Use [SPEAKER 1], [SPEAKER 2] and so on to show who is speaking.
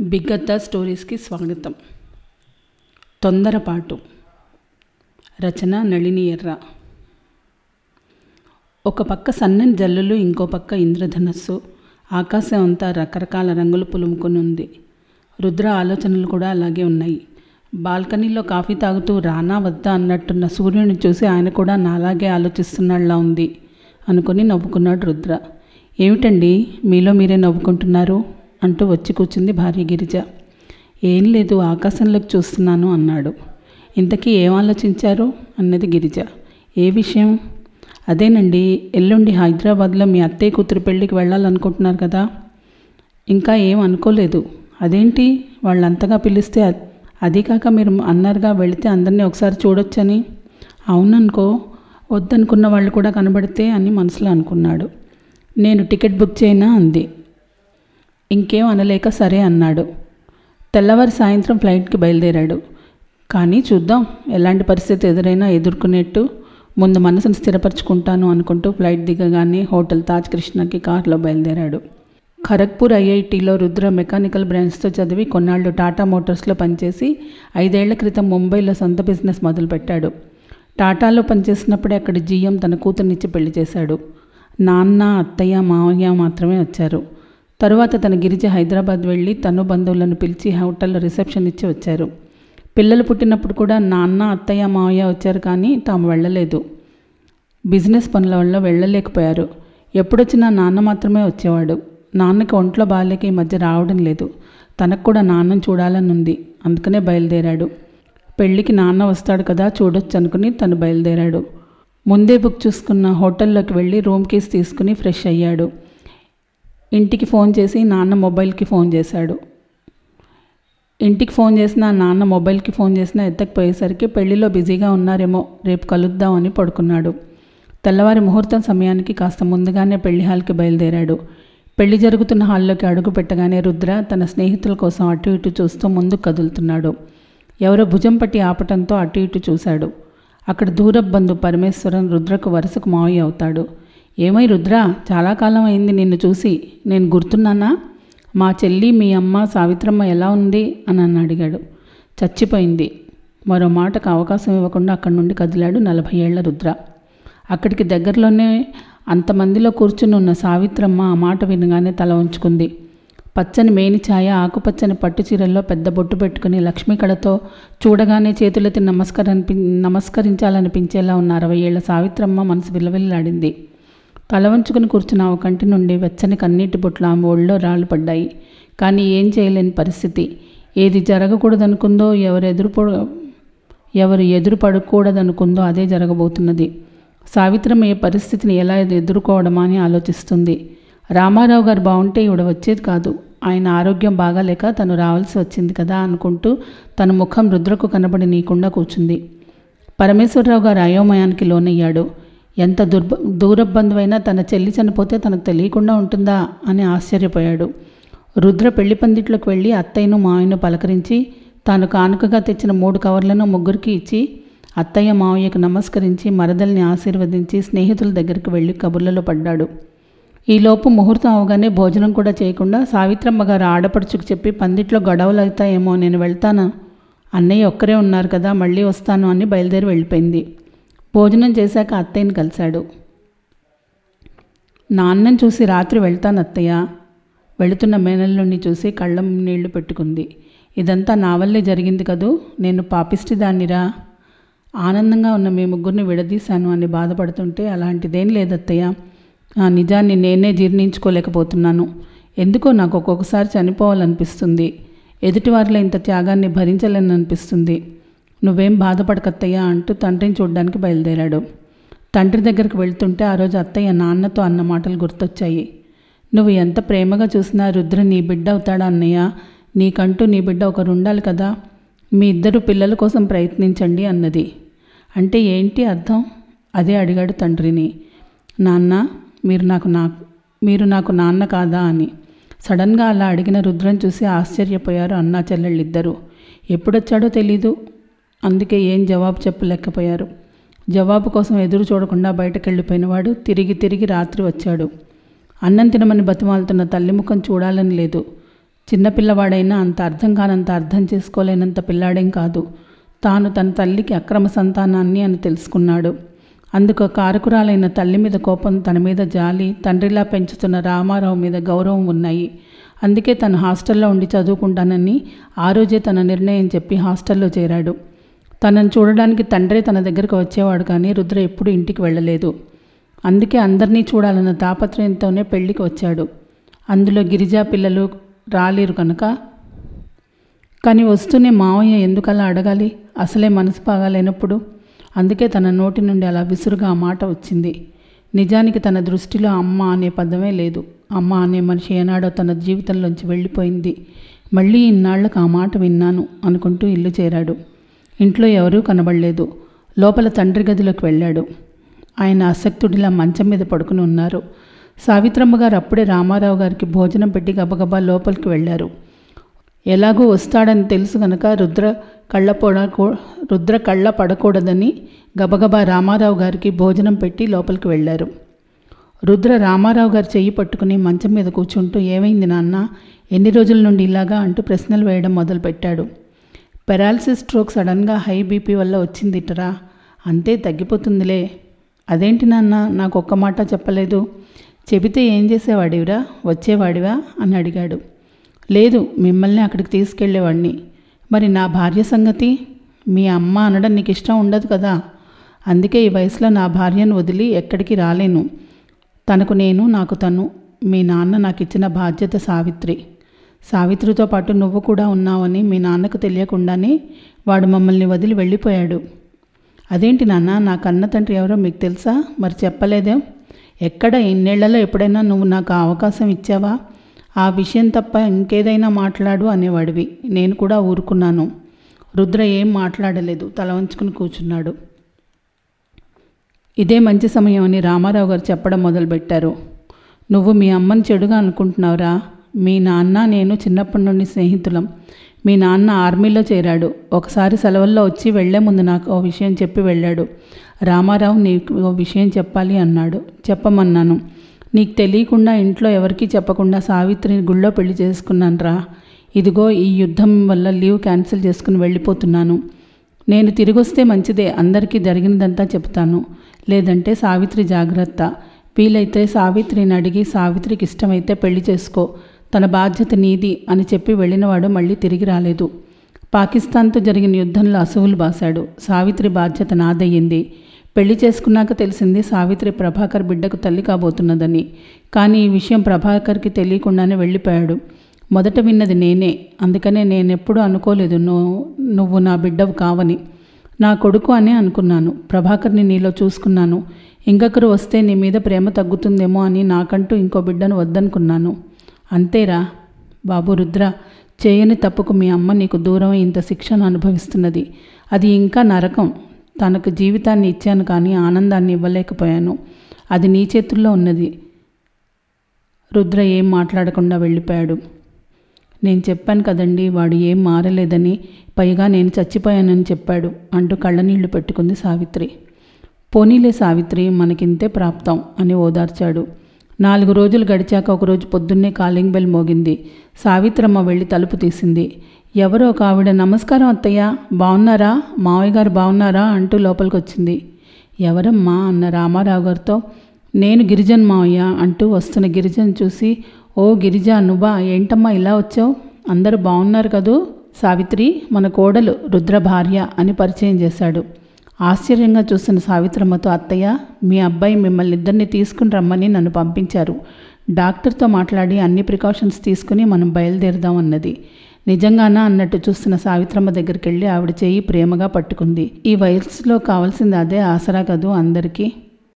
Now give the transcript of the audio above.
[SPEAKER 1] బిగ్గత్త స్టోరీస్కి స్వాగతం. తొందరపాటు. రచన నళిని ఎర్ర. ఒక పక్క సన్నని జల్లులు ఇంకో పక్క ఇంద్రధనస్సు. ఆకాశం అంతా రకరకాల రంగులు పులుముకొని ఉంది. రుద్ర ఆలోచనలు కూడా అలాగే ఉన్నాయి. బాల్కనీలో కాఫీ తాగుతూ రానా వద్దా అన్నట్టున్న సూర్యుని చూసి ఆయన కూడా నాలాగే ఆలోచిస్తున్నాడులా ఉంది అనుకుని నవ్వుకున్నాడు రుద్ర. ఏమిటండి? మీలో మీరే నవ్వుకుంటున్నారు? అంటూ వచ్చి కూర్చుంది భార్య గిరిజ. ఏం లేదు ఆకాశంలోకి చూస్తున్నాను అన్నాడు. ఇంతకీ ఏం ఆలోచించారు? అన్నది గిరిజ. ఏ విషయం? అదేనండి ఎల్లుండి హైదరాబాద్లో మీ అత్తయ్య కూతురు పెళ్ళికి వెళ్ళాలనుకుంటున్నారు కదా? ఇంకా ఏం అనుకోలేదు. అదేంటి? వాళ్ళంతగా పిలిస్తే అ- అది కాక మీరు అన్నారుగా వెళితే అందరినీ ఒకసారి చూడొచ్చని? అవుననుకో వద్దనుకున్న వాళ్ళు కూడా కనబడితే అని మనసులో అనుకున్నాడు. నేను టికెట్ బుక్ చేయనా? అంది. ఇంకేం అనలేక సరే అన్నాడు. తెల్లవారి సాయంత్రం ఫ్లైట్కి బయలుదేరాడు. కానీ చూద్దాం ఎలాంటి పరిస్థితి ఎదురైనా ఎదుర్కొనేట్టు ముందు మనసును స్థిరపరచుకుంటాను అనుకుంటూ ఫ్లైట్ దిగగానే హోటల్ తాజ్ కృష్ణకి కారులో బయలుదేరాడు. ఖరగ్పూర్ ఐఐటిలో రుద్ర మెకానికల్ బ్రాంచ్తో చదివి కొన్నాళ్ళు టాటా మోటార్స్లో పనిచేసి ఐదేళ్ళ క్రితం ముంబైలో సొంత బిజినెస్ మొదలుపెట్టాడు. టాటాలో పనిచేసినప్పుడే అక్కడ జీఎం తన కూతుర్నిచ్చి పెళ్ళి చేశాడు. నాన్న అత్తయ్య మావయ్య మాత్రమే వచ్చారు. తరువాత తన గిరిజ హైదరాబాద్ వెళ్ళి తను బంధువులను పిలిచి హోటల్లో రిసెప్షన్ ఇచ్చి వచ్చారు. పిల్లలు పుట్టినప్పుడు కూడా నాన్న అత్తయ్య మావయ్య వచ్చారు కానీ తాము వెళ్ళలేదు. బిజినెస్ పనుల వల్ల వెళ్ళలేకపోయారు. ఎప్పుడొచ్చినా నాన్న మాత్రమే వచ్చేవాడు. నాన్నకి ఒంట్లో బాల్యకి ఈ మధ్య రావడం లేదు. తనకు కూడా నాన్నని చూడాలని ఉంది. అందుకనే బయలుదేరాడు. పెళ్ళికి నాన్న వస్తాడు కదా చూడొచ్చు అనుకుని తను బయలుదేరాడు. ముందే బుక్ చూసుకున్న హోటల్లోకి వెళ్ళి రూమ్ కీస్ తీసుకుని ఫ్రెష్ అయ్యాడు. ఇంటికి ఫోన్ చేసి నాన్న మొబైల్కి ఫోన్ చేశాడు. ఇంటికి ఫోన్ చేసినా నాన్న మొబైల్కి ఫోన్ చేసినా ఎత్తకపోయేసరికి పెళ్ళిలో బిజీగా ఉన్నారేమో రేపు కలుద్దామని పడుకున్నాడు. తెల్లవారి ముహూర్తం సమయానికి కాస్త ముందుగానే పెళ్ళి హాల్కి బయలుదేరాడు. పెళ్ళి జరుగుతున్న హాల్లోకి అడుగు పెట్టగానే రుద్ర తన స్నేహితుల కోసం అటు ఇటు చూస్తూ ముందు కదులుతున్నాడు. ఎవరో భుజం పట్టి ఆపటంతో అటు ఇటు చూశాడు. అక్కడ దూరపు బంధు పరమేశ్వరం రుద్రకు వరుసకు మావయ్య అవుతాడు. ఏమై రుద్ర చాలా కాలం అయింది నిన్ను చూసి. నేను గుర్తున్నానా? మా చెల్లి మీ అమ్మ సావిత్రమ్మ ఎలా ఉంది? అని నన్ను అడిగాడు. చచ్చిపోయింది. మరో మాటకు అవకాశం ఇవ్వకుండా అక్కడి నుండి కదిలాడు నలభై ఏళ్ళ రుద్ర. అక్కడికి దగ్గరలోనే అంతమందిలో కూర్చుని ఉన్న సావిత్రమ్మ ఆ మాట వినగానే తల ఉంచుకుంది పచ్చని మేని ఛాయ ఆకుపచ్చని పట్టు చీరల్లో పెద్ద బొట్టు పెట్టుకుని లక్ష్మీ కళతో చూడగానే చేతులెత్తి నమస్కరనిపి నమస్కరించాలనిపించేలా ఉన్న అరవై ఏళ్ళ సావిత్రమ్మ మనసు విలవిల్లాడింది. తల వంచుకుని కూర్చున్న ఆమె కంటి నుండి వెచ్చని కన్నీటి బొట్లు ఆమె ఒళ్ళో రాళ్ళు పడ్డాయి. కానీ ఏం చేయలేని పరిస్థితి. ఏది జరగకూడదనుకుందో ఎవరు ఎదురు ఎవరు ఎదురు పడకూడదనుకుందో అదే జరగబోతున్నది. సావిత్రమ్మ ఏ పరిస్థితిని ఎలా ఎదుర్కోవడమా అని ఆలోచిస్తుంది. రామారావు గారు బాగుంటే ఈవిడ వచ్చేది కాదు. ఆయన ఆరోగ్యం బాగాలేక తను రావాల్సి వచ్చింది కదా అనుకుంటూ తన ముఖం రుద్రకు కనబడి నీకుండా కూర్చుంది. పరమేశ్వరరావు గారు అయోమయానికి లోనయ్యాడు. ఎంత దుర్బ దూరబంధువైనా తన చెల్లి చనిపోతే తనకు తెలియకుండా ఉంటుందా అని ఆశ్చర్యపోయాడు. రుద్ర పెళ్ళి పందిట్లోకి వెళ్ళి అత్తయ్యను మావయ్యను పలకరించి తాను కానుకగా తెచ్చిన మూడు కవర్లను ముగ్గురికి ఇచ్చి అత్తయ్య మావయ్యకు నమస్కరించి మరదల్ని ఆశీర్వదించి స్నేహితుల దగ్గరికి వెళ్ళి కబుర్లలో పడ్డాడు. ఈలోపు ముహూర్తం అవగానే భోజనం కూడా చేయకుండా సావిత్రమ్మ గారు ఆడపడుచుకు చెప్పి పందిట్లో గొడవలు అవుతాయేమో నేను వెళ్తాను? అన్నయ్య ఒక్కరే ఉన్నారు కదా మళ్ళీ వస్తాను అని బయలుదేరి వెళ్ళిపోయింది. భోజనం చేశాక అత్తయ్యని కలిశాడు. నాన్నని చూసి రాత్రి వెళ్తాను అత్తయ్య. వెళుతున్న మేనల్లుని చూసి కళ్ళం నీళ్ళు పెట్టుకుంది. ఇదంతా నా వల్లే జరిగింది కదూ? నేను పాపిష్టి దాన్నిరా ఆనందంగా ఉన్న మీ ముగ్గురిని విడదీశాను అని బాధపడుతుంటే అలాంటిదేం లేదత్తయ్య. ఆ నిజాన్ని నేనే జీర్ణించుకోలేకపోతున్నాను. ఎందుకో నాకు ఒక్కొక్కసారి చనిపోవాలనిపిస్తుంది. ఎదుటివారిలో ఇంత త్యాగాన్ని భరించలేననిపిస్తుంది. అనిపిస్తుంది నువ్వేం బాధపడకత్తయ్యా అంటూ తండ్రిని చూడ్డానికి బయలుదేరాడు. తండ్రి దగ్గరికి వెళ్తుంటే ఆ రోజు అత్తయ్య నాన్నతో అన్న మాటలు గుర్తొచ్చాయి. నువ్వు ఎంత ప్రేమగా చూసినా రుద్ర నీ బిడ్డ అవుతాడా అన్నయ్య? నీకంటూ నీ బిడ్డ ఒకరు ఉండాలి కదా. మీ ఇద్దరు పిల్లల కోసం ప్రయత్నించండి అన్నది. అంటే ఏంటి అర్థం? అదే అడిగాడు తండ్రిని. నాన్న మీరు నాకు నా మీరు నాకు నాన్న కాదా? అని. సడన్గా అలా అడిగిన రుద్రం చూసి ఆశ్చర్యపోయారు అన్నా చెల్లెళ్ళిద్దరూ. ఎప్పుడొచ్చాడో తెలీదు. అందుకే ఏం జవాబు చెప్పలేకపోయారు. జవాబు కోసం ఎదురు చూడకుండా బయటకెళ్ళిపోయినవాడు తిరిగి తిరిగి రాత్రి వచ్చాడు. అన్నం తినమని బతిమాలుతున్న తల్లి ముఖం చూడాలని లేదు. చిన్నపిల్లవాడైనా అంత అర్థం కానంత అర్థం చేసుకోలేనంత పిల్లాడేం కాదు. తాను తన తల్లికి అక్రమ సంతానాన్ని అని తెలుసుకున్నాడు. అందుకు కారకురాలైన తల్లి మీద కోపం తన మీద జాలి తండ్రిలా పెంచుతున్న రామారావు మీద గౌరవం ఉన్నాయి. అందుకే తను హాస్టల్లో ఉండి చదువుకుంటానని ఆ రోజే తన నిర్ణయం చెప్పి హాస్టల్లో చేరాడు. తనను చూడడానికి తండ్రే తన దగ్గరకు వచ్చేవాడు కానీ రుద్ర ఎప్పుడూ ఇంటికి వెళ్ళలేదు. అందుకే అందరినీ చూడాలన్న తాపత్రయంతోనే పెళ్ళికి వచ్చాడు. అందులో గిరిజా పిల్లలు రాలేరు కనుక? కానీ వస్తూనే మావయ్య ఎందుకలా అడగాలి? అసలే మనసు బాగాలేనప్పుడు అందుకే తన నోటి నుండి అలా విసురుగా ఆ మాట వచ్చింది. నిజానికి తన దృష్టిలో అమ్మ అనే పదమే లేదు. అమ్మ అనే మనిషి ఏనాడో తన జీవితంలోంచి వెళ్ళిపోయింది. మళ్ళీ ఇన్నాళ్ళకు ఆ మాట విన్నాను అనుకుంటూ ఇల్లు చేరాడు. ఇంట్లో ఎవరూ కనబడలేదు. లోపల తండ్రి గదిలోకి వెళ్ళాడు. ఆయన అసక్తుడిలా మంచం మీద పడుకుని ఉన్నారు. సావిత్రమ్మ గారు అప్పుడే రామారావు గారికి భోజనం పెట్టి గబగబా లోపలికి వెళ్ళారు. ఎలాగూ వస్తాడని తెలుసు గనక రుద్ర కళ్ళ పడకూ రుద్ర కళ్ళ పడకూడదని గబగబా రామారావు గారికి భోజనం పెట్టి లోపలికి వెళ్ళారు. రుద్ర రామారావు గారు చెయ్యి పట్టుకుని మంచం మీద కూర్చుంటూ ఏమైంది నాన్న? ఎన్ని రోజుల నుండి ఇలాగా? అంటూ ప్రశ్నలు వేయడం మొదలుపెట్టాడు. పెరాలసిస్ స్ట్రోక్ సడన్గా హై బీపీ వల్ల వచ్చిందిటరా? అంతే తగ్గిపోతుందిలే. అదేంటి నాన్న? నాకు ఒక్క మాట చెప్పలేదు. చెబితే ఏం చేసేవాడివిరా? వచ్చేవాడివా? అని అడిగాడు. లేదు మిమ్మల్ని అక్కడికి తీసుకెళ్ళేవాడిని మరి నా భార్య సంగతి? మీ అమ్మ అనడం నీకు ఇష్టం ఉండదు కదా. అందుకే ఈ వయసులో నా భార్యను వదిలి ఎక్కడికి రాలేను. తనకు నేను నాకు తను మీ నాన్న నాకు ఇచ్చిన బాధ్యత సావిత్రి. సావిత్రితో పాటు నువ్వు కూడా ఉన్నావని మీ నాన్నకు తెలియకుండానే వాడు మమ్మల్ని వదిలి వెళ్ళిపోయాడు. అదేంటి నాన్న నా కన్న తండ్రి ఎవరో మీకు తెలుసా? మరి చెప్పలేదే? ఎక్కడ ఎన్నేళ్ళలో ఎప్పుడైనా నువ్వు నాకు ఆ అవకాశం ఇచ్చావా? ఆ విషయం తప్ప ఇంకేదైనా మాట్లాడు అనేవాడివి. నేను కూడా ఊరుకున్నాను. రుద్ర ఏం మాట్లాడలేదు. తల వంచుకుని కూర్చున్నాడు. ఇదే మంచి సమయం అని రామారావు గారు చెప్పడం మొదలుపెట్టారు. నువ్వు మీ అమ్మని చెడుగా అనుకుంటున్నావురా? మీ నాన్న నేను చిన్నప్పటి నుండి స్నేహితులం. మీ నాన్న ఆర్మీలో చేరాడు. ఒకసారి సెలవుల్లో వచ్చి వెళ్ళే ముందు నాకు ఓ విషయం చెప్పి వెళ్ళాడు. రామారావు నీకు ఓ విషయం చెప్పాలి అన్నాడు. చెప్పమన్నాను. నీకు తెలియకుండా ఇంట్లో ఎవరికీ చెప్పకుండా సావిత్రిని గుళ్ళో పెళ్ళి చేసుకున్నాను రా. ఇదిగో ఈ యుద్ధం వల్ల లీవ్ క్యాన్సిల్ చేసుకుని వెళ్ళిపోతున్నాను. నేను తిరిగొస్తే మంచిదే. అందరికీ జరిగినదంతా చెప్తాను. లేదంటే సావిత్రి జాగ్రత్త. వీలైతే సావిత్రిని అడిగి సావిత్రికి ఇష్టమైతే పెళ్ళి చేసుకో. తన బాధ్యత నీది అని చెప్పి వెళ్ళినవాడు మళ్ళీ తిరిగి రాలేదు. పాకిస్తాన్తో జరిగిన యుద్ధంలో అసువులు బాశాడు. సావిత్రి బాధ్యత నాదయ్యింది. పెళ్ళి చేసుకున్నాక తెలిసింది సావిత్రి ప్రభాకర్ బిడ్డకు తల్లి కాబోతున్నదని. కానీ ఈ విషయం ప్రభాకర్కి తెలియకుండానే వెళ్ళిపోయాడు. మొదట విన్నది నేనే. అందుకనే నేనెప్పుడూ అనుకోలేదు నువ్వు నువ్వు నా బిడ్డవు కావని. నా కొడుకు అనే అనుకున్నాను. ప్రభాకర్ని నీలో చూసుకున్నాను. ఇంకొకరు వస్తే నీ మీద ప్రేమ తగ్గుతుందేమో అని నాకంటూ ఇంకో బిడ్డను వద్దనుకున్నాను. అంతేరా బాబు రుద్ర చేయని తప్పుకు మీ అమ్మ నీకు దూరం ఇంత శిక్షను అనుభవిస్తున్నది. అది ఇంకా నరకం. తనకు జీవితాన్ని ఇచ్చాను కానీ ఆనందాన్ని ఇవ్వలేకపోయాను. అది నీ చేతుల్లో ఉన్నది. రుద్ర ఏం మాట్లాడకుండా వెళ్ళిపోయాడు. నేను చెప్పాను కదండి వాడు ఏం మారలేదని. పైగా నేను చచ్చిపోయానని చెప్పాడు అంటూ కళ్ళనీళ్ళు పెట్టుకుంది సావిత్రి. పోనీలే సావిత్రి మనకింతే ప్రాప్తం అని ఓదార్చాడు. నాలుగు రోజులు గడిచాక ఒకరోజు పొద్దున్నే కాలింగ్ బెల్ మోగింది. సావిత్రమ్మ వెళ్ళి తలుపు తీసింది. ఎవరో ఒక ఆవిడ నమస్కారం అత్తయ్య బాగున్నారా మావయ్య గారు బాగున్నారా అంటూ లోపలికి వచ్చింది ఎవరమ్మా? అన్న రామారావు గారితో నేను గిరిజన్ మావయ్య అంటూ వస్తున్న గిరిజన్ చూసి ఓ గిరిజ నువ్వా? ఏంటమ్మా ఇలా వచ్చావు? అందరూ బాగున్నారు కదూ? సావిత్రి మన కోడలు రుద్ర భార్య అని పరిచయం చేశాడు. ఆశ్చర్యంగా చూసిన సావిత్రమ్మతో అత్తయ్య మీ అబ్బాయి మిమ్మల్ని ఇద్దరిని తీసుకుని రమ్మని నన్ను పంపించారు. డాక్టర్తో మాట్లాడి అన్ని ప్రికాషన్స్ తీసుకుని మనం బయలుదేరుదాం అన్నది. నిజంగానా? అన్నట్టు చూస్తున్న సావిత్రమ్మ దగ్గరికి వెళ్ళి ఆవిడ చేయి ప్రేమగా పట్టుకుంది. ఈ వయసులో కావాల్సింది అదే ఆసరా కదూ అందరికీ?